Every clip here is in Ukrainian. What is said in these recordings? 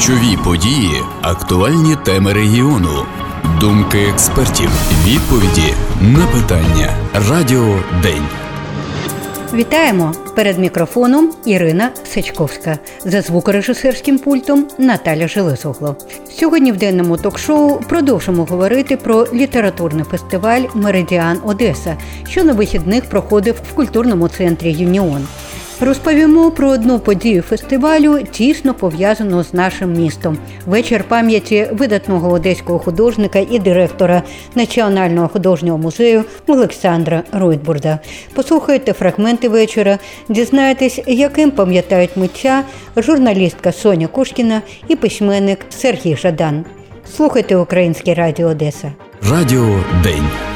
Ключові події, актуальні теми регіону, думки експертів, відповіді на питання. Радіо День. Вітаємо перед мікрофоном Ірина Сичковська за звукорежисерським пультом Наталя Железогло. Сьогодні в денному ток-шоу продовжимо говорити про літературний фестиваль Меридіан Одеса, що на вихідних проходив в культурному центрі Юніон. Розповімо про одну подію фестивалю, тісно пов'язану з нашим містом. Вечір пам'яті видатного одеського художника і директора Національного художнього музею Олександра Ройтбурда. Послухайте фрагменти вечора, дізнаєтесь, яким пам'ятають митця журналістка Соня Кушкіна і письменник Сергій Жадан. Слухайте Українське Радіо Одеса. Радіо День.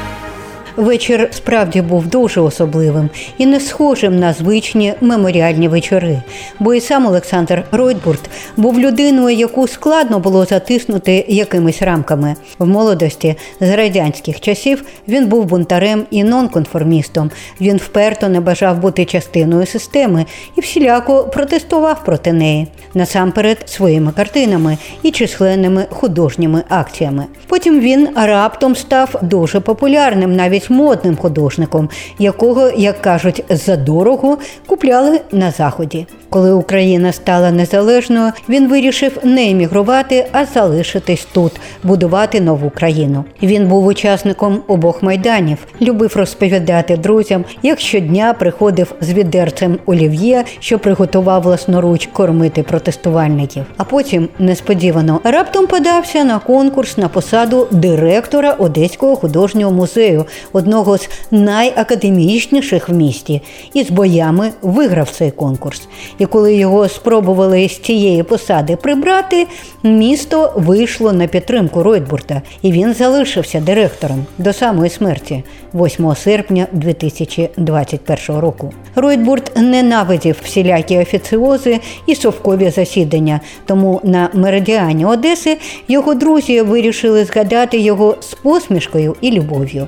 Вечір справді був дуже особливим і не схожим на звичні меморіальні вечори. Бо і сам Олександр Ройтбурт був людиною, яку складно було затиснути якимись рамками. В молодості з радянських часів він був бунтарем і нонконформістом. Він вперто не бажав бути частиною системи і всіляко протестував проти неї, насамперед своїми картинами і численними художніми акціями. Потім він раптом став дуже популярним навіть навіть модним художником, якого, як кажуть, задорого купляли на заході. Коли Україна стала незалежною, він вирішив не емігрувати, а залишитись тут, будувати нову країну. Він був учасником обох майданів, любив розповідати друзям, як щодня приходив з відерцем олів'є, що приготував власноруч кормити протестувальників. А потім несподівано раптом подався на конкурс на посаду директора Одеського художнього музею, одного з найакадемічніших в місті, і з боями виграв цей конкурс. І коли його спробували з цієї посади прибрати, місто вийшло на підтримку Ройтбурта, і він залишився директором до самої смерті 8 серпня 2021 року. Ройтбурт ненавидів всілякі офіціози і совкові засідання. Тому на меридіані Одеси його друзі вирішили згадати його з посмішкою і любов'ю.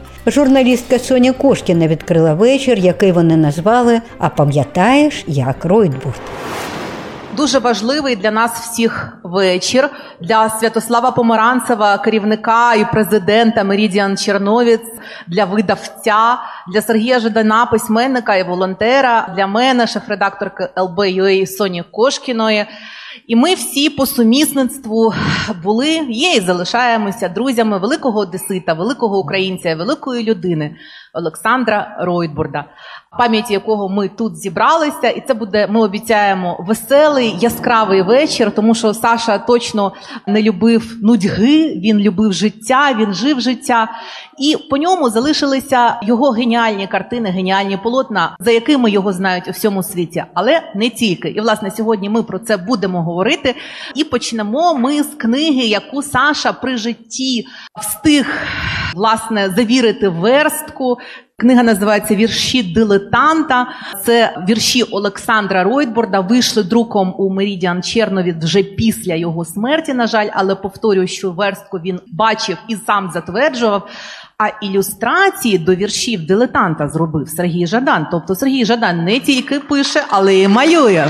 Журналістка Соня Кошкіна відкрила вечір, який вони назвали А пам'ятаєш, як Ройтбурт. Дуже важливий для нас всіх вечір для Святослава Помаранцева, керівника і президента Мерідіан Черновіць, для видавця, для Сергія Жидана, письменника і волонтера, для мене, шеф-редакторки ЛБ.UA Соні Кошкіної. І ми всі по сумісництву були, є і залишаємося друзями великого одесита, великого українця, великої людини Олександра Ройтбурда пам'яті якого ми тут зібралися, і це буде, ми обіцяємо, веселий яскравий вечір, тому що Саша точно не любив нудьги, він любив життя, він жив життя, і по ньому залишилися його геніальні картини, геніальні полотна, за якими його знають у всьому світі, але не тільки. І власне сьогодні ми про це будемо говорити. І почнемо ми з книги, яку Саша при житті встиг власне завірити верстку. Книга називається Вірші дилетанта. Це вірші Олександра Ройтборда. Вийшли друком у Мерідіан Чернові вже після його смерті. На жаль, але повторюю, що верстку він бачив і сам затверджував. А ілюстрації до віршів дилетанта зробив Сергій Жадан. Тобто Сергій Жадан не тільки пише, але й малює.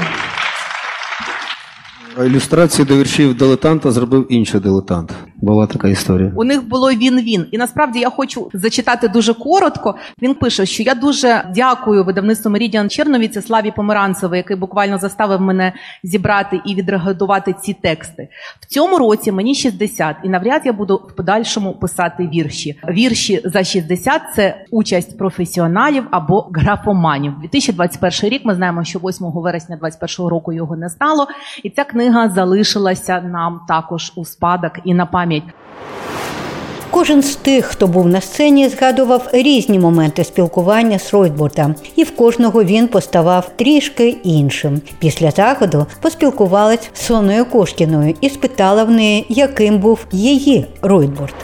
Ілюстрації до віршів дилетанта зробив інший дилетант. Була така історія. У них було він-він. І насправді я хочу зачитати дуже коротко. Він пише, що я дуже дякую видавництву Мерідіан Черновіці Славі Померанцевої, який буквально заставив мене зібрати і відредагувати ці тексти. В цьому році мені 60, і навряд я буду в подальшому писати вірші. Вірші за 60 – це участь професіоналів або графоманів. 2021 рік ми знаємо, що 8 вересня 2021 року його не стало, і ця книга залишилася нам також у спадок і на пам'ять пам'ять. Кожен з тих, хто був на сцені, згадував різні моменти спілкування з Ройтбуртом, і в кожного він поставав трішки іншим. Після заходу поспілкувалась з Соною Кошкіною і спитала в неї, яким був її Ройтбурт.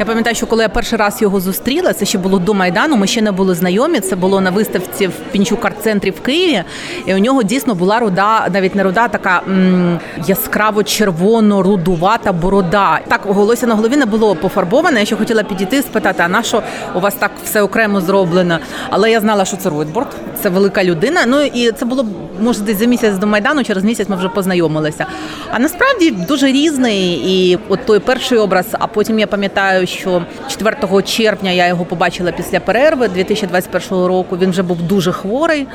Я пам'ятаю, що коли я перший раз його зустріла, це ще було до Майдану, ми ще не були знайомі. Це було на виставці в Пінчук арт-центрі в Києві. І у нього дійсно була руда, навіть не руда, така м- яскраво червоно-рудувата борода. Так, волосся на голові не було пофарбоване. Я ще хотіла підійти спитати, а на що у вас так все окремо зроблено? Але я знала, що це Ройтборд, це велика людина. Ну і це було може десь за місяць до майдану, через місяць ми вже познайомилися. А насправді дуже різний. І от той перший образ. А потім я пам'ятаю, що 4 червня я його побачила після перерви 2021 року. Він вже був дуже хворий.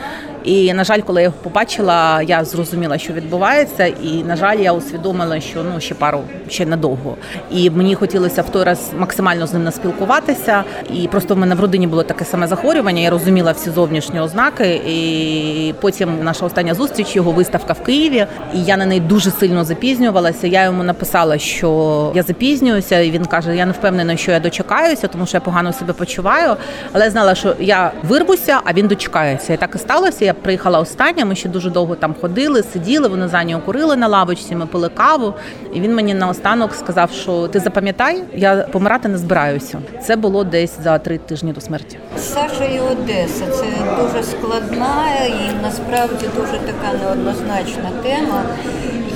І на жаль, коли я його побачила, я зрозуміла, що відбувається. І на жаль, я усвідомила, що ну ще пару ще недовго. І мені хотілося в той раз максимально з ним наспілкуватися. І просто в мене в родині було таке саме захворювання. Я розуміла всі зовнішні ознаки. І потім наша остання зустріч, його виставка в Києві. І я на неї дуже сильно запізнювалася. Я йому написала, що я запізнююся, і він каже: Я не впевнена, що я дочекаюся, тому що я погано себе почуваю. Але я знала, що я вирвуся, а він дочекається. І так і сталося. Я приїхала остання. Ми ще дуже довго там ходили, сиділи. Вони за нього курили на лавочці. Ми пили каву. І він мені наостанок сказав, що ти запам'ятай, я помирати не збираюся. Це було десь за три тижні до смерті. Саша і Одеса це дуже складна і насправді дуже така неоднозначна тема.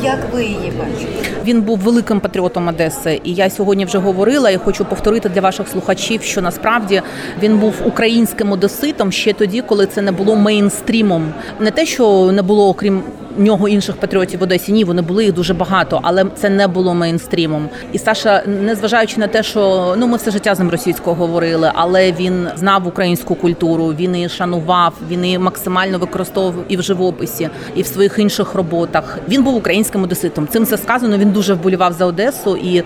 Як ви її бачите? Він був великим патріотом Одеси, і я сьогодні вже говорила і хочу повторити для ваших слухачів, що насправді він був українським одеситом ще тоді, коли це не було мейнстрімом. Не те, що не було окрім. Нього інших патріотів в Одесі ні, вони були їх дуже багато, але це не було мейнстрімом. І Саша, незважаючи на те, що ну ми все життя з ним російською говорили, але він знав українську культуру, він її шанував, він її максимально використовував і в живописі, і в своїх інших роботах. Він був українським одеситом. Цим все сказано. Він дуже вболівав за Одесу і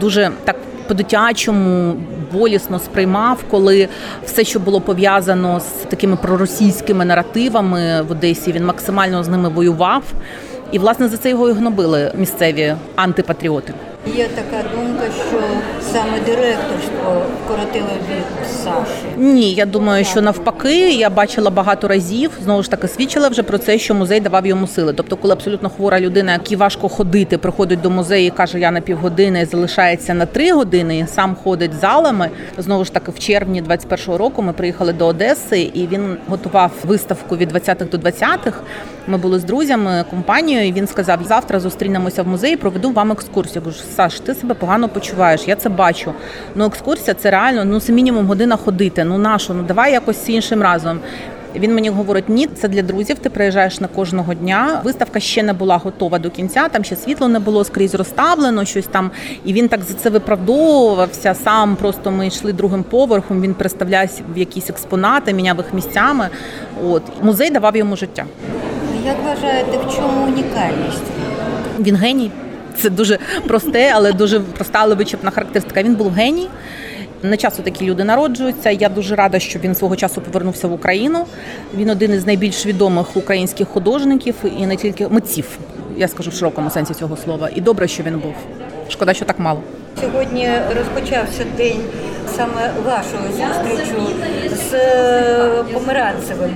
дуже так по-дитячому болісно сприймав, коли все, що було пов'язано з такими проросійськими наративами в Одесі, він максимально з ними воював. І власне за це його і гнобили місцеві антипатріоти. Є така думка, що саме директорство вкоротило від Саші. Ні, я думаю, що навпаки, я бачила багато разів. Знову ж таки свідчила вже про це, що музей давав йому сили. Тобто, коли абсолютно хвора людина, якій важко ходити, приходить до музею і каже, я на півгодини залишається на три години, сам ходить залами. Знову ж таки, в червні 21-го року ми приїхали до Одеси, і він готував виставку від 20-х до 20-х. Ми були з друзями, компанією. і Він сказав: завтра зустрінемося в музеї, проведу вам екскурсію. Я кажу, Саш, ти себе погано почуваєш. Я це бачу. Ну, екскурсія це реально ну це мінімум година ходити. Ну нашу, ну давай якось іншим разом. Він мені говорить: ні, це для друзів. Ти приїжджаєш на кожного дня. Виставка ще не була готова до кінця. Там ще світло не було скрізь розставлено, щось там. І він так за це виправдовувався. Сам просто ми йшли другим поверхом. Він представляв якісь експонати, міняв їх місцями. От музей давав йому життя. Як вважаєте, в чому унікальність? Він геній. Це дуже просте, але дуже проста, але вичерпна характеристика. Він був геній. Не часто такі люди народжуються. Я дуже рада, що він свого часу повернувся в Україну. Він один із найбільш відомих українських художників і не тільки митців. Я скажу в широкому сенсі цього слова. І добре, що він був. Шкода, що так мало. Сьогодні розпочався день саме вашої зустрічі з е, Померанцевим.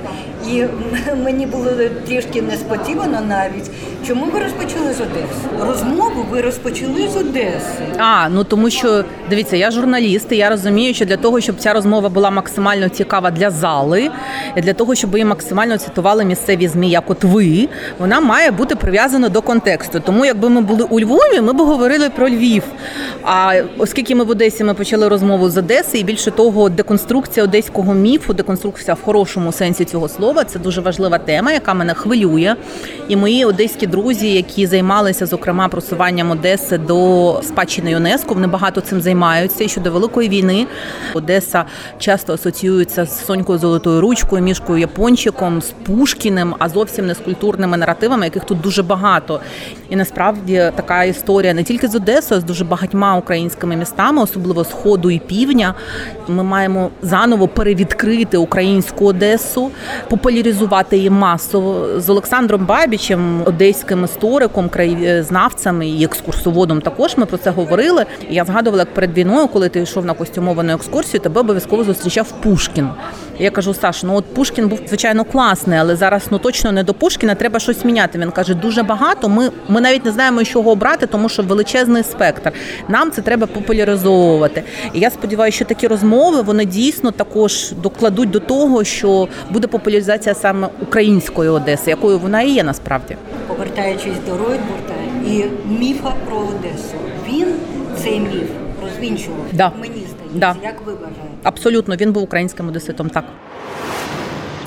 І мені було трішки несподівано навіть. Чому ви розпочали з Одеси? Розмову ви розпочали з Одеси. А ну тому що дивіться, я журналіст, і я розумію, що для того, щоб ця розмова була максимально цікава для зали, для того, щоб її максимально цитували місцеві змі, як от ви, вона має бути прив'язана до контексту. Тому, якби ми були у Львові, ми б говорили про Львів. А оскільки ми в Одесі ми почали розмову з Одеси, і більше того, деконструкція одеського міфу, деконструкція в хорошому сенсі цього слова, це дуже важлива тема, яка мене хвилює. І мої одеські друзі, які займалися зокрема просуванням Одеси до спадщини ЮНЕСКО, вони багато цим займаються. І щодо великої війни Одеса часто асоціюється з Сонькою Золотою ручкою, мішкою Япончиком, з Пушкіним, а зовсім не з культурними наративами, яких тут дуже багато. І насправді така історія не тільки з Одесою, а з дуже багатьма українськими містами, особливо сходу і півдня. Ми маємо заново перевідкрити українську Одесу, популяризувати її масово з Олександром Бабічем, одеським істориком, краєзнавцем і екскурсоводом. Також ми про це говорили. Я згадувала, як перед війною, коли ти йшов на костюмовану екскурсію, тебе обов'язково зустрічав Пушкін. Я кажу, Саш, ну от Пушкін був звичайно класний, але зараз ну точно не до Пушкіна. Треба щось міняти. Він каже, дуже багато. Ми ми навіть не знаємо, з чого обрати, тому що величезний спектр. Нам це треба популяризовувати. І я сподіваюся, що такі розмови вони дійсно також докладуть до того, що буде популяризація саме української Одеси, якою вона і є насправді. Повертаючись до Ройтбурта і міфа про Одесу. Він цей міф розвінчував. Да. Мені Да. як ви вважаєте? Абсолютно, він був українським одеситом. Так.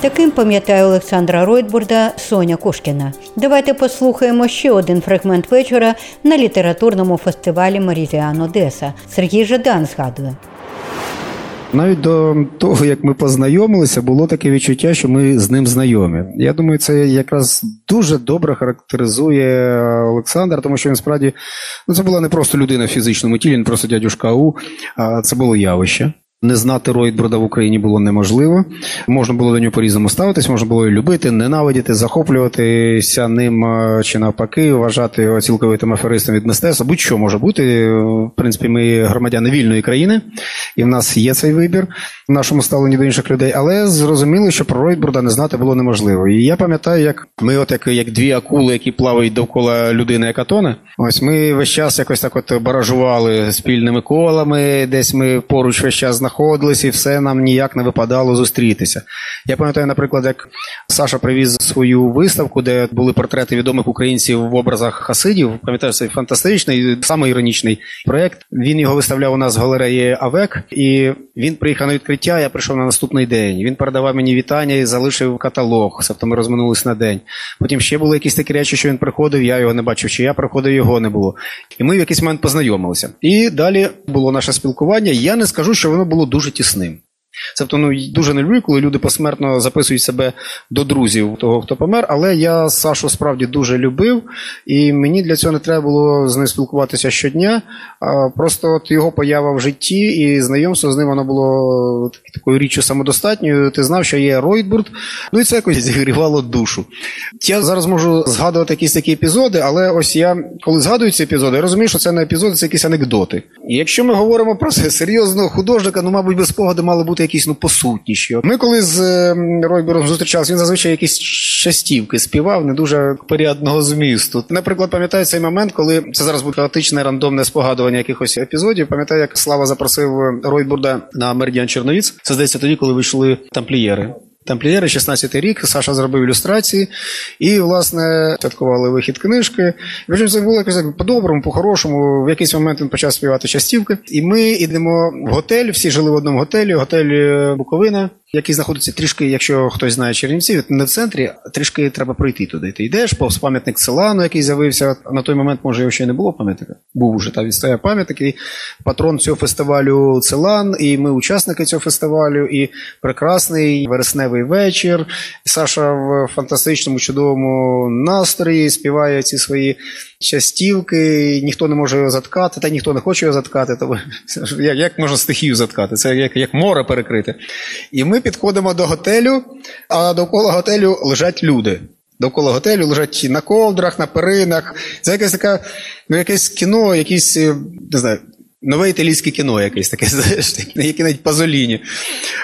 Таким пам'ятає Олександра Ройтбурда Соня Кошкіна. Давайте послухаємо ще один фрагмент вечора на літературному фестивалі Марізіан Одеса. Сергій Жадан згадує. Навіть до того, як ми познайомилися, було таке відчуття, що ми з ним знайомі. Я думаю, це якраз дуже добре характеризує Олександра, тому що він справді ну, це була не просто людина в фізичному тілі, не просто дядюшка У, а це було явище. Не знати Ройтбурда в Україні було неможливо. Можна було до нього по-різному ставитись, можна було його любити, ненавидіти, захоплюватися ним е, чи навпаки, вважати його цілковитим аферистом від мистецтва. Будь-що може бути. В принципі, ми громадяни вільної країни, і в нас є цей вибір в нашому ставленні до інших людей. Але зрозуміло, що про Ройтбурда не знати було неможливо. І я пам'ятаю, як ми, от як, як дві акули, які плавають довкола людини, яка тоне. Ось ми весь час якось так от баражували спільними колами, десь ми поруч весь час знаходились, і все нам ніяк не випадало зустрітися. Я пам'ятаю, наприклад, як Саша привіз свою виставку, де були портрети відомих українців в образах хасидів. Пам'ятаю, це фантастичний, саме іронічний проєкт. Він його виставляв у нас в галереї АВЕК, і він приїхав на відкриття. Я прийшов на наступний день. Він передавав мені вітання і залишив каталог. Тобто ми розминулись на день. Потім ще були якісь такі речі, що він приходив, я його не бачив, чи я приходив, його не було. І ми в якийсь момент познайомилися. І далі було наше спілкування. Я не скажу, що воно було дуже тісним. Тобто, ну дуже не люблю, коли люди посмертно записують себе до друзів того, хто помер. Але я Сашу справді дуже любив, і мені для цього не треба було з ним спілкуватися щодня. Просто от його поява в житті і знайомство з ним воно було такою річчю самодостатньою. Ти знав, що є Ройтбурд, ну і це якось зігрівало душу. Я зараз можу згадувати якісь такі епізоди, але ось я, коли згадую ці епізоди, я розумію, що це не епізоди, це якісь анекдоти. І якщо ми говоримо про серйозного художника, ну, мабуть, без спогади мали бути якісь ну посутніші. Ми коли з е, Ройбером зустрічалися, він зазвичай якісь частівки співав, не дуже порядного змісту. Наприклад, пам'ятаю цей момент, коли це зараз буде хаотичне рандомне спогадування якихось епізодів. Пам'ятаю, як Слава запросив Ройбурда на Меридіан Черновіц. Це здається тоді, коли вийшли тамплієри. Тамплієри, 16-й рік, Саша зробив ілюстрації і, власне, святкували вихід книжки. Причому це було якось по-доброму, по-хорошому. В якийсь момент він почав співати частівки. І ми йдемо в готель, всі жили в одному готелі, готель е, Буковина, який знаходиться трішки, якщо хтось знає Чернівців, не в центрі, а трішки треба пройти туди. Ти йдеш, повз пам'ятник Целану, який з'явився. На той момент, може, його ще не було пам'ятника. Був уже та відстояв пам'ятник, і патрон цього фестивалю Целан, і ми учасники цього фестивалю, і прекрасний вересневий вечір. Саша в фантастичному, чудовому настрої співає ці свої частівки, ніхто не може його заткати, та ніхто не хоче його заткати. То як, як можна стихію заткати? Це як, як море перекрити. І ми підходимо до готелю, а довкола готелю лежать люди. Довкола готелю лежать на ковдрах, на перинах. Це якесь таке, ну, якесь кіно, якісь, не знаю. Нове італійське кіно якесь таке, яке навіть Пазоліні.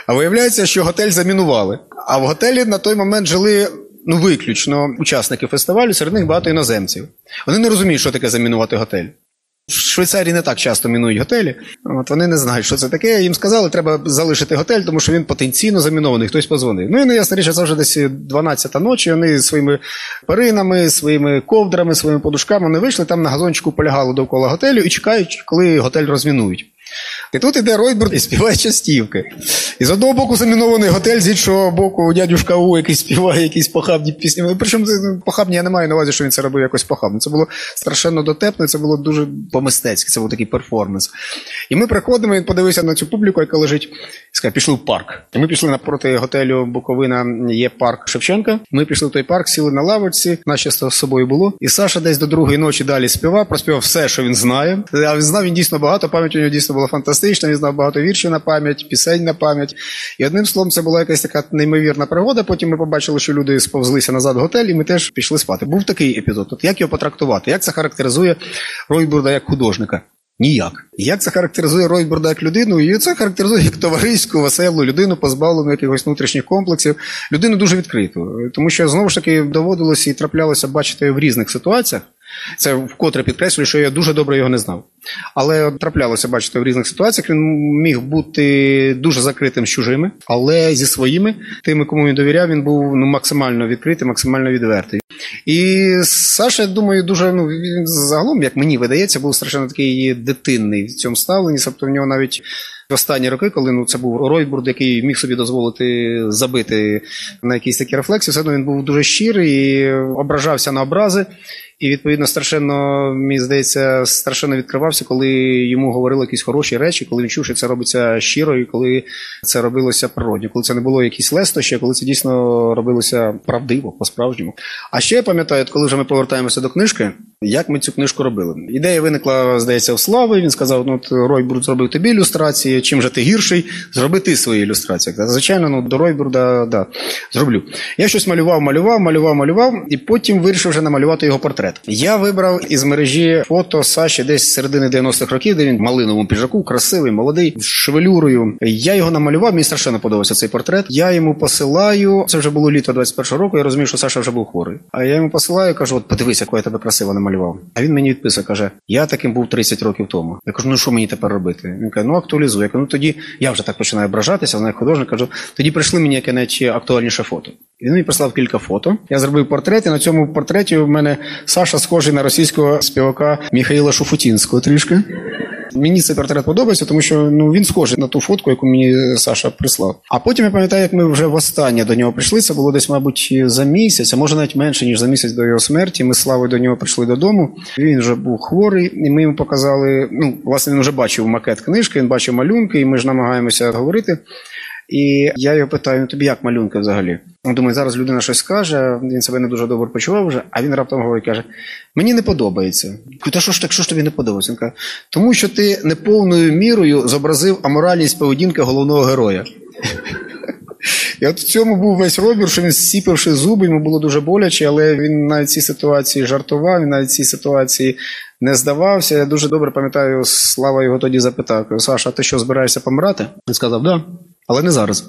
А виявляється, що готель замінували. А в готелі на той момент жили ну, виключно учасники фестивалю, серед них багато іноземців. Вони не розуміють, що таке замінувати готель. В Швейцарії не так часто мінують готелі. От Вони не знають, що це таке. Їм сказали, треба залишити готель, тому що він потенційно замінований, хтось позвонив. Ну і ясна річ, це вже десь 12 ночі. Вони своїми перинами, своїми ковдрами, своїми подушками вони вийшли там на газончику полягали довкола готелю і чекають, коли готель розмінують. І тут іде Ройтбург і співає частівки. І з одного боку замінований готель, з іншого боку, дядюшка У, який співає якісь похабні пісні. Причому похабні я не маю на увазі, що він це робив якось похабно. Це було страшенно дотепно, це було дуже по-мистецьки, це був такий перформанс. І ми приходимо, він подивився на цю публіку, яка лежить, і сказав, пішли в парк. І ми пішли напроти готелю Буковина, є парк Шевченка. Ми пішли в той парк, сіли на лавочці, наче з собою було. І Саша десь до другої ночі далі співав, проспівав все, що він знає. А він знав він дійсно багато, пам'ять у нього дійсно була фантастична, він знав багато віршів на пам'ять, пісень на пам'ять. І одним словом, це була якась така неймовірна пригода. Потім ми побачили, що люди сповзлися назад в готель, і ми теж пішли спати. Був такий епізод. От як його потрактувати? Як це характеризує Ройбурда як художника? Ніяк. Як це характеризує Ройбурда як людину? І це характеризує як товариську, веселу людину, позбавлену якихось внутрішніх комплексів, людину дуже відкриту. Тому що знову ж таки доводилося і траплялося бачити в різних ситуаціях. Це вкотре підкреслюю, що я дуже добре його не знав. Але траплялося бачити в різних ситуаціях. Він міг бути дуже закритим з чужими, але зі своїми, тими, кому він довіряв, він був ну, максимально відкритий, максимально відвертий. І Саша, я думаю, дуже ну він загалом, як мені видається, був страшенно такий дитинний в цьому ставленні. Тобто в нього навіть В останні роки, коли ну це був Ройбурд, який міг собі дозволити забити на якісь такі рефлексії, все одно він був дуже щирий і ображався на образи. І відповідно страшенно, мені здається, страшенно відкривався, коли йому говорили якісь хороші речі, коли він чув, що це робиться щиро, і коли це робилося природньо, коли це не було якісь лестощі, коли це дійсно робилося правдиво, по-справжньому. А ще я пам'ятаю, коли вже ми повертаємося до книжки, як ми цю книжку робили. Ідея виникла, здається, в Слави. Він сказав: ну, Ройбурд зробив тобі ілюстрації, чим же ти гірший, зроби ти свої ілюстрації. Звичайно, ну до Ройбурда да, зроблю. Я щось малював, малював, малював, малював, і потім вирішив вже намалювати його портрет. Я вибрав із мережі фото Саші десь з середини 90-х років, де він в малиновому піджаку, красивий, молодий, з шевелюрою. Я його намалював, мені страшенно подобався цей портрет. Я йому посилаю. Це вже було літо 21-го року. Я розумів, що Саша вже був хворий. А я йому посилаю, кажу: от подивись, яку я тебе красиво намалював. А він мені відписує, каже: Я таким був 30 років тому. Я кажу, ну що мені тепер робити? Він каже, ну кажу, ну тоді я вже так починаю ображатися, як художник кажу, тоді прийшли мені яке навіть актуальніше фото. Він мені прислав кілька фото. Я зробив портрет, і на цьому портреті в мене Саша схожий на російського співака Міхаїла Шуфутінського трішки. Мені цей портрет подобається, тому що ну він схожий на ту фотку, яку мені Саша прислав. А потім я пам'ятаю, як ми вже востаннє до нього прийшли. Це було десь, мабуть, за місяць, а може навіть менше ніж за місяць до його смерті. Ми з Славою до нього прийшли додому. Він вже був хворий, і ми йому показали. Ну, власне, він вже бачив макет книжки, він бачив малюнки, і ми ж намагаємося говорити. І я його питаю: ну тобі як малюнки взагалі? Думаю, зараз людина щось скаже, він себе не дуже добре почував вже, а він раптом говорить, каже: мені не подобається. Та що ж так, що ж тобі не подобається? Він каже, тому що ти неповною мірою зобразив аморальність поведінки головного героя. І от в цьому був весь розбір, що він сіпивши зуби, йому було дуже боляче, але він навіть цій ситуації жартував, він навіть в цій ситуації не здавався. Я дуже добре пам'ятаю, Слава його тоді запитав: Саша, а ти що збираєшся помирати? Він сказав, да, але не зараз.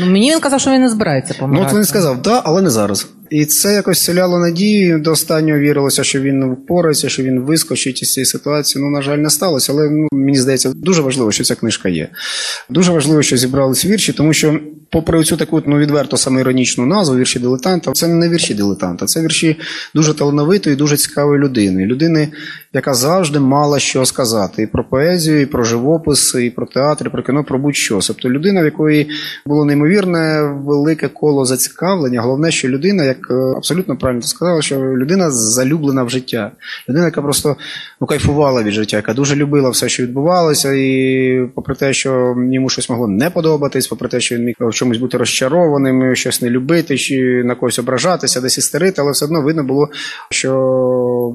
Ну, мені він казав, що він не збирається Ну, помирати. от він сказав, да, але не зараз. І це якось селяло надію. До останнього вірилося, що він впорається, що він вискочить із цієї ситуації. Ну, на жаль, не сталося. Але ну, мені здається, дуже важливо, що ця книжка є. Дуже важливо, що зібрались вірші, тому що, попри цю таку ну, відверто самоіронічну назву, вірші дилетанта, це не вірші дилетанта, це вірші дуже талановитої, дуже цікавої людини. Людини, яка завжди мала що сказати і про поезію, і про живопис, і про театр, і про кіно, про будь-що. Тобто людина, в якої було неймовірне велике коло зацікавлення. Головне, що людина, як абсолютно правильно ти сказала, що людина залюблена в життя. Людина, яка просто ну, кайфувала від життя, яка дуже любила все, що відбувалося, і попри те, що йому щось могло не подобатись, попри те, що він міг в чомусь бути розчарованим, щось не любити, чи на когось ображатися, десь істерити, але все одно видно було, що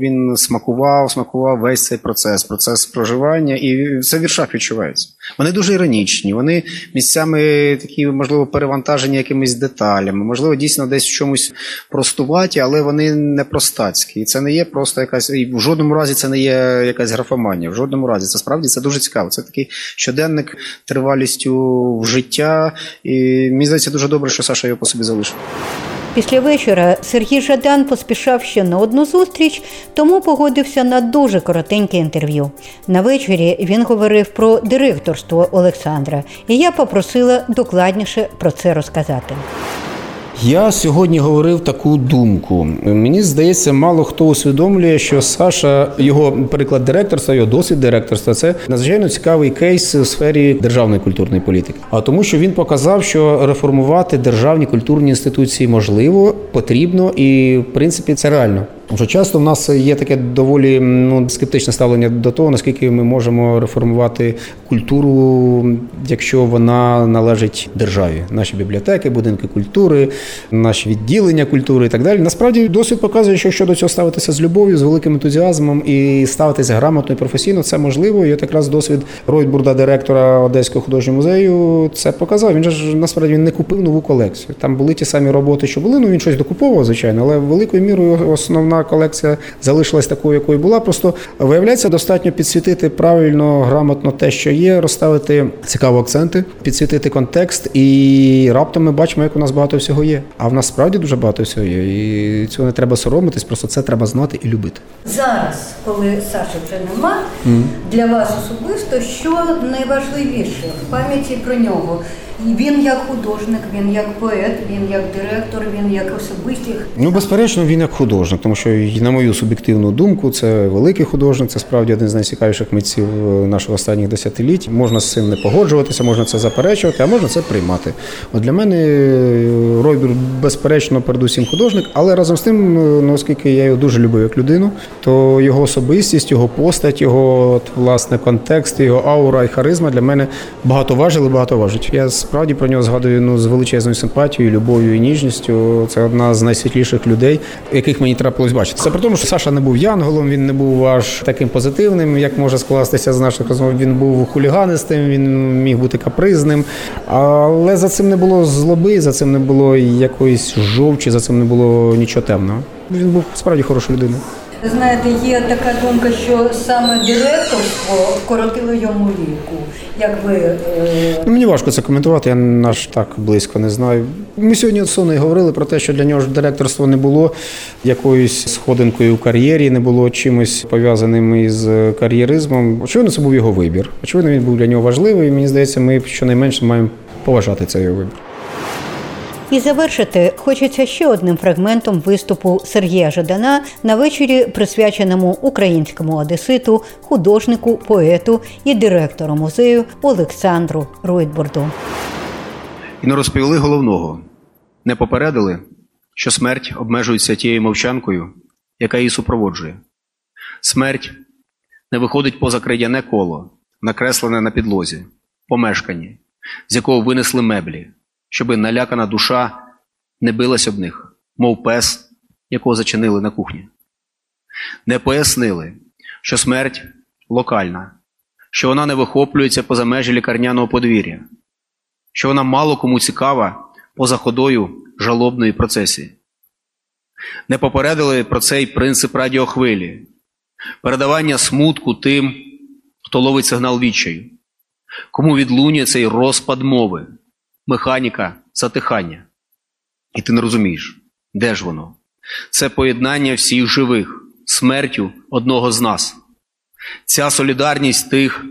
він смакував, смакував весь цей процес, процес проживання, і це в віршах відчувається. Вони дуже іронічні, вони місцями такі, можливо, перевантажені якимись деталями, можливо, дійсно десь в чомусь простуваті, але вони не простацькі. І це не є просто якась, і в жодному разі це не є якась графоманія. В жодному разі це справді це дуже цікаво. Це такий щоденник тривалістю в життя. І мені здається, дуже добре, що Саша його по собі залишив. Після вечора Сергій Жадан поспішав ще на одну зустріч, тому погодився на дуже коротеньке інтерв'ю. На вечорі він говорив про директорство Олександра, і я попросила докладніше про це розказати. Я сьогодні говорив таку думку. Мені здається, мало хто усвідомлює, що Саша, його приклад директорства, його досвід директорства це надзвичайно цікавий кейс у сфері державної культурної політики. А тому, що він показав, що реформувати державні культурні інституції можливо, потрібно, і в принципі це реально. Тому що часто в нас є таке доволі ну, скептичне ставлення до того, наскільки ми можемо реформувати культуру, якщо вона належить державі. Наші бібліотеки, будинки культури, наші відділення культури і так далі. Насправді досвід показує, що щодо цього ставитися з любов'ю, з великим ентузіазмом і ставитися грамотно і професійно, це можливо. І от якраз досвід Ройтбурда, директора Одеського художнього музею, це показав. Він же насправді він не купив нову колекцію. Там були ті самі роботи, що були. Ну він щось докуповував, звичайно, але великою мірою основна колекція залишилась такою, якою була. Просто виявляється, достатньо підсвітити правильно, грамотно те, що є, розставити цікаві акценти, підсвітити контекст, і раптом ми бачимо, як у нас багато всього є. А в нас справді дуже багато всього є. І цього не треба соромитись, просто це треба знати і любити. Зараз, коли Саші вже нема, для вас особисто що найважливіше в пам'яті про нього? Він як художник, він як поет, він як директор, він як особистість. Ну, безперечно, він як художник, тому що, на мою суб'єктивну думку, це великий художник, це справді один з найцікавіших митців е, наших останніх десятиліть. Можна з цим не погоджуватися, можна це заперечувати, а можна це приймати. От для мене е, Ройбір, безперечно, передусім художник, але разом з тим, е, ну, оскільки я його дуже любив як людину, то його особистість, його постать, його от, власне контекст, його аура і харизма для мене багато важили, багато важить. Я справді про нього згадую ну, з величезною симпатією, любов'ю і ніжністю. Це одна з найсвітліших людей, яких мені трапилось бачити. Це при тому, що Саша не був янголом, він не був аж таким позитивним, як може скластися з наших розмов. Він був хуліганистим, він міг бути капризним. Але за цим не було злоби, за цим не було якоїсь жовчі, за цим не було нічого темного. Він був справді хорошою людиною. Знаєте, є така думка, що саме директорство вкоротило йому віку. Як ви е, Ну, мені важко це коментувати, я наш так близько не знаю. Ми сьогодні з Соною говорили про те, що для нього ж директорство не було якоюсь сходинкою у кар'єрі, не було чимось пов'язаним із кар'єризмом. Очевидно, це був його вибір. Очевидно, він був для нього важливий. і Мені здається, ми щонайменше маємо поважати цей вибір. І завершити хочеться ще одним фрагментом виступу Сергія Жадана на вечорі, присвяченому українському одеситу, художнику, поету і директору музею Олександру Ройтбурду. І не розповіли головного, не попередили, що смерть обмежується тією мовчанкою, яка її супроводжує. Смерть не виходить поза крейдяне коло, накреслене на підлозі, помешканні, з якого винесли меблі, щоби налякана душа не билась об них, мов пес, якого зачинили на кухні. Не пояснили, що смерть локальна, що вона не вихоплюється поза межі лікарняного подвір'я, що вона мало кому цікава поза ходою жалобної процесії. Не попередили про цей принцип радіохвилі, передавання смутку тим, хто ловить сигнал відчаю, кому відлунює цей розпад мови, механіка затихання. І ти не розумієш, де ж воно? Це поєднання всіх живих, смертю одного з нас. Ця солідарність тих,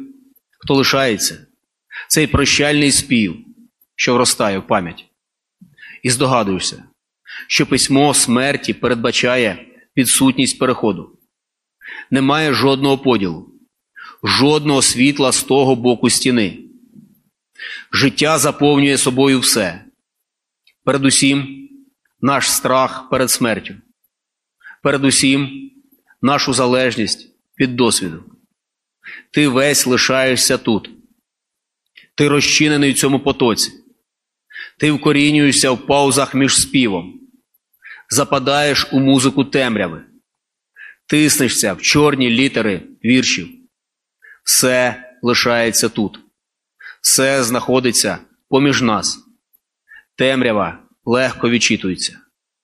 хто лишається, цей прощальний спів, що вростає в пам'ять. І здогадуєшся, що письмо смерті передбачає відсутність переходу. Немає жодного поділу, жодного світла з того боку стіни. Життя заповнює собою все. Передусім, наш страх перед смертю. Передусім, нашу залежність від досвіду. Ти весь лишаєшся тут. Ти розчинений в цьому потоці. Ти вкорінюєшся в паузах між співом, западаєш у музику темряви, тиснешся в чорні літери віршів. Все лишається тут, все знаходиться поміж нас. Темрява легко відчитується.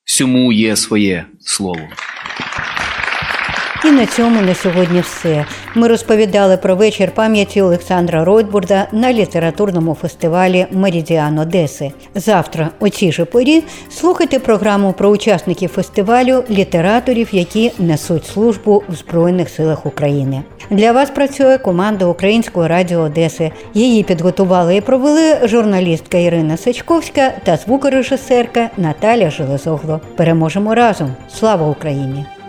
Всьому є своє слово. І на цьому на сьогодні все. Ми розповідали про вечір пам'яті Олександра Ройтбурда на літературному фестивалі Меридіан Одеси. Завтра, о цій же порі, слухайте програму про учасників фестивалю, літераторів, які несуть службу в Збройних силах України. Для вас працює команда Українського радіо Одеси. Її підготували і провели журналістка Ірина Сачковська та звукорежисерка Наталя Железогло. Переможемо разом! Слава Україні!